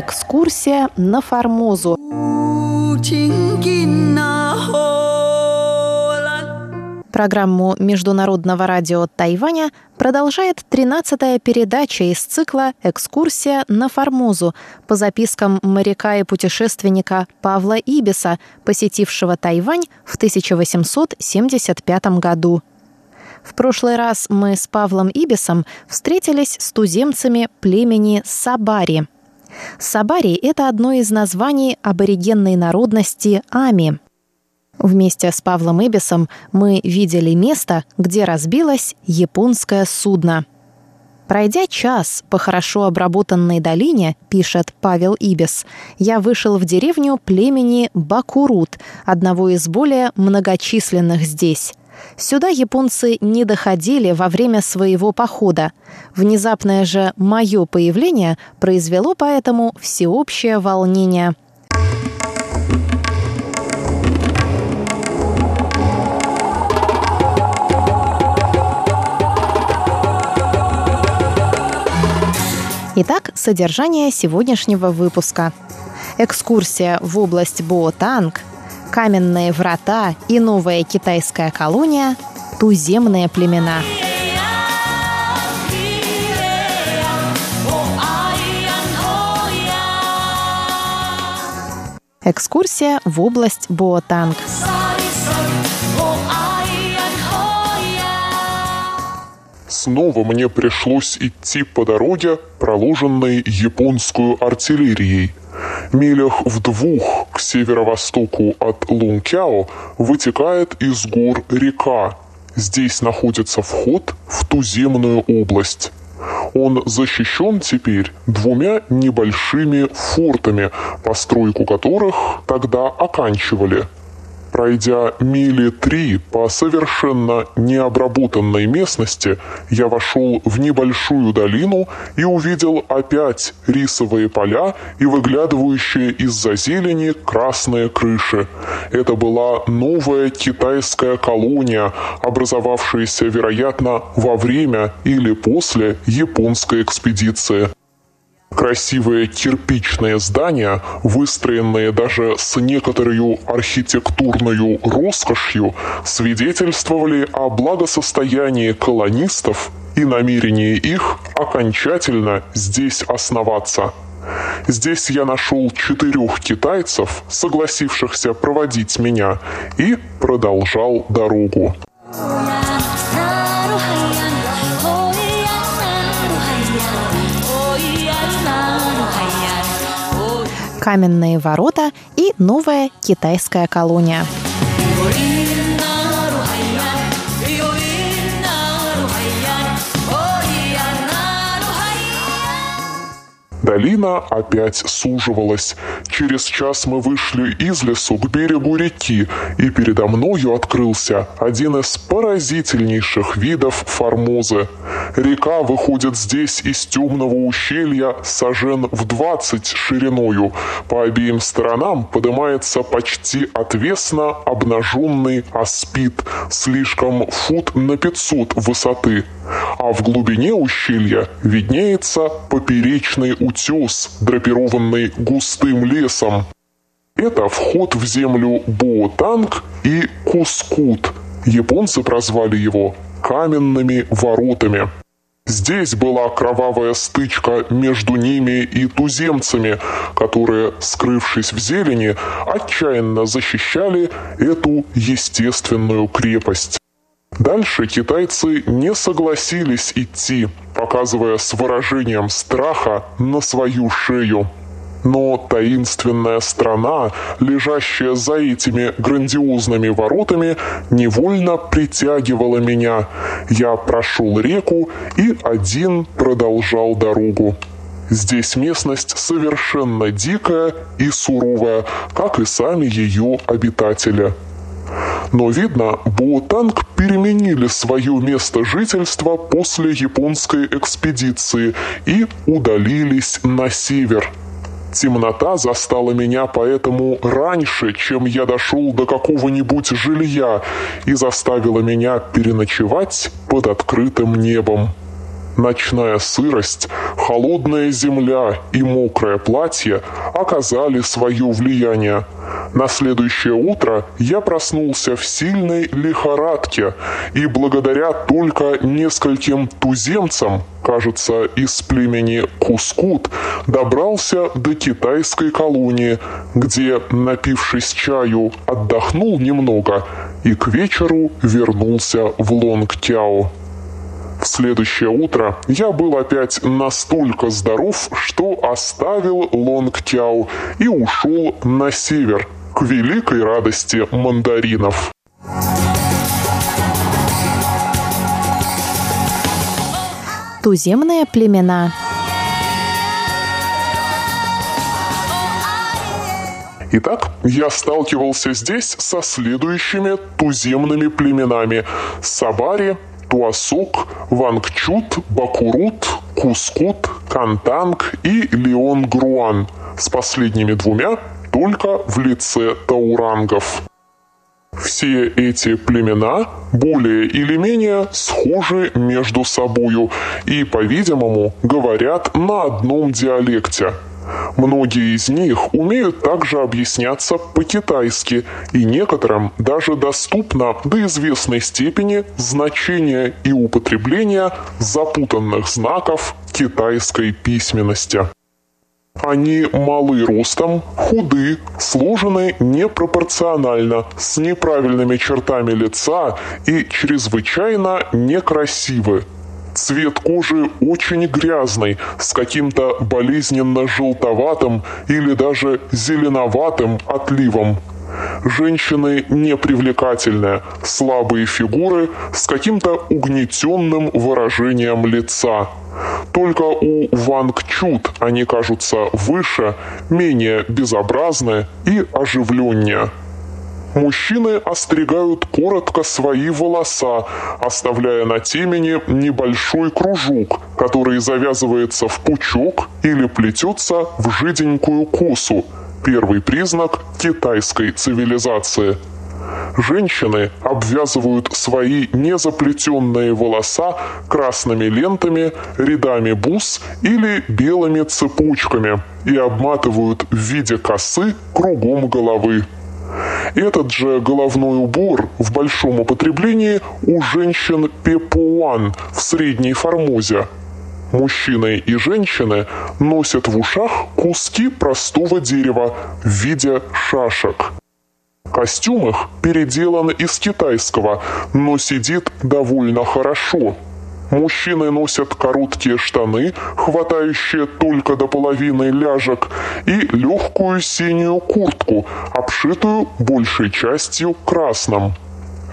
Экскурсия на Формозу. Программу Международного радио Тайваня продолжает 13-я передача из цикла «Экскурсия на Формозу» по запискам моряка и путешественника Павла Ибиса, посетившего Тайвань в 1875 году. В прошлый раз мы с Павлом Ибисом встретились с туземцами племени Сабари. Сабари – это одно из названий аборигенной народности Ами. Вместе с Павлом Ибисом мы видели место, где разбилось японское судно. Пройдя час по хорошо обработанной долине, пишет Павел Ибис, я вышел в деревню племени Бакурут, одного из более многочисленных здесь. Сюда японцы не доходили во время своего похода. Внезапное же мое появление произвело поэтому всеобщее волнение. Итак, содержание сегодняшнего выпуска. Экскурсия в область Боотанг – каменные врата и новая китайская колония – туземные племена. Экскурсия в область Боотанг. Снова мне пришлось идти по дороге, проложенной японскую артиллерией – милях в двух к северо-востоку от Лункяо вытекает из гор река. Здесь находится вход в туземную область. Он защищен теперь двумя небольшими фортами, постройку которых тогда оканчивали – Пройдя мили три по совершенно необработанной местности, я вошел в небольшую долину и увидел опять рисовые поля и выглядывающие из-за зелени красные крыши. Это была новая китайская колония, образовавшаяся, вероятно, во время или после японской экспедиции. Красивые кирпичные здания, выстроенные даже с некоторой архитектурной роскошью, свидетельствовали о благосостоянии колонистов и намерении их окончательно здесь основаться. Здесь я нашел четырех китайцев, согласившихся проводить меня, и продолжал дорогу. Каменные ворота и новая китайская колония. Долина опять суживалась. Через час мы вышли из лесу к берегу реки, и передо мною открылся один из поразительнейших видов Формозы. Река выходит здесь из темного ущелья сажен в 20 шириною. По обеим сторонам поднимается почти отвесно обнаженный аспид, слишком фут на 500 высоты. А в глубине ущелья виднеется поперечный утес утес, драпированный густым лесом. Это вход в землю Боутанг и Кускут. Японцы прозвали его «каменными воротами». Здесь была кровавая стычка между ними и туземцами, которые, скрывшись в зелени, отчаянно защищали эту естественную крепость. Дальше китайцы не согласились идти, показывая с выражением страха на свою шею. Но таинственная страна, лежащая за этими грандиозными воротами, невольно притягивала меня. Я прошел реку и один продолжал дорогу. Здесь местность совершенно дикая и суровая, как и сами ее обитатели. Но видно, Буотанг переменили свое место жительства после японской экспедиции и удалились на север. Темнота застала меня поэтому раньше, чем я дошел до какого-нибудь жилья и заставила меня переночевать под открытым небом. Ночная сырость, холодная земля и мокрое платье оказали свое влияние. На следующее утро я проснулся в сильной лихорадке и благодаря только нескольким туземцам, кажется, из племени Кускут, добрался до китайской колонии, где, напившись чаю, отдохнул немного и к вечеру вернулся в Лонгтяо. В следующее утро я был опять настолько здоров, что оставил Лонгтяо и ушел на север, к великой радости мандаринов. Туземные племена Итак, я сталкивался здесь со следующими туземными племенами – Сабари, Туасук, Вангчут, Бакурут, Кускут, Кантанг и Леон Груан. С последними двумя только в лице таурангов. Все эти племена более или менее схожи между собою и, по-видимому, говорят на одном диалекте – Многие из них умеют также объясняться по-китайски, и некоторым даже доступно до известной степени значение и употребление запутанных знаков китайской письменности. Они малы ростом, худы, сложены непропорционально, с неправильными чертами лица и чрезвычайно некрасивы. Цвет кожи очень грязный, с каким-то болезненно-желтоватым или даже зеленоватым отливом. Женщины непривлекательные, слабые фигуры с каким-то угнетенным выражением лица. Только у Ванг Чут они кажутся выше, менее безобразны и оживленнее. Мужчины остригают коротко свои волоса, оставляя на темени небольшой кружок, который завязывается в пучок или плетется в жиденькую косу. Первый признак китайской цивилизации. Женщины обвязывают свои незаплетенные волоса красными лентами, рядами бус или белыми цепочками и обматывают в виде косы кругом головы. Этот же головной убор в большом употреблении у женщин пепуан в Средней Формозе. Мужчины и женщины носят в ушах куски простого дерева в виде шашек. Костюм их переделан из китайского, но сидит довольно хорошо – Мужчины носят короткие штаны, хватающие только до половины ляжек, и легкую синюю куртку, обшитую большей частью красным.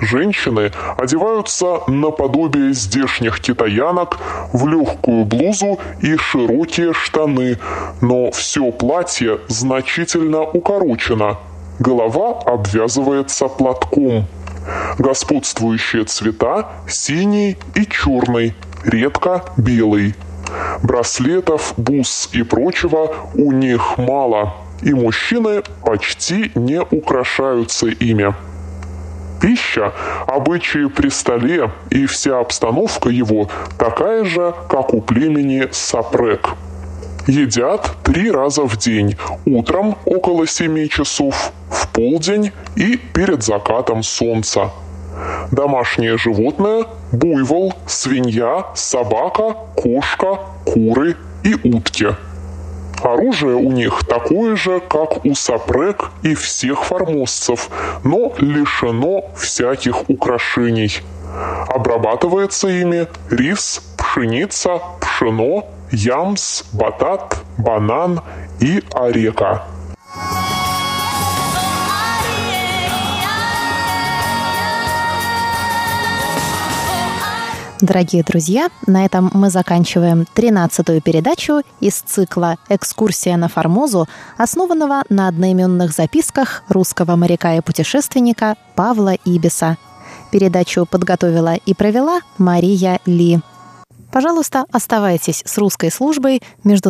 Женщины одеваются наподобие здешних китаянок в легкую блузу и широкие штаны, но все платье значительно укорочено. Голова обвязывается платком. Господствующие цвета – синий и черный, редко белый. Браслетов, бус и прочего у них мало, и мужчины почти не украшаются ими. Пища, обычаи при столе и вся обстановка его такая же, как у племени Сапрек – едят три раза в день. Утром около 7 часов, в полдень и перед закатом солнца. Домашнее животное – буйвол, свинья, собака, кошка, куры и утки. Оружие у них такое же, как у сапрек и всех формозцев, но лишено всяких украшений. Обрабатывается ими рис, пшеница, пшено, ямс, батат, банан и орека. Дорогие друзья, на этом мы заканчиваем тринадцатую передачу из цикла «Экскурсия на Формозу», основанного на одноименных записках русского моряка и путешественника Павла Ибиса. Передачу подготовила и провела Мария Ли. Пожалуйста, оставайтесь с русской службой между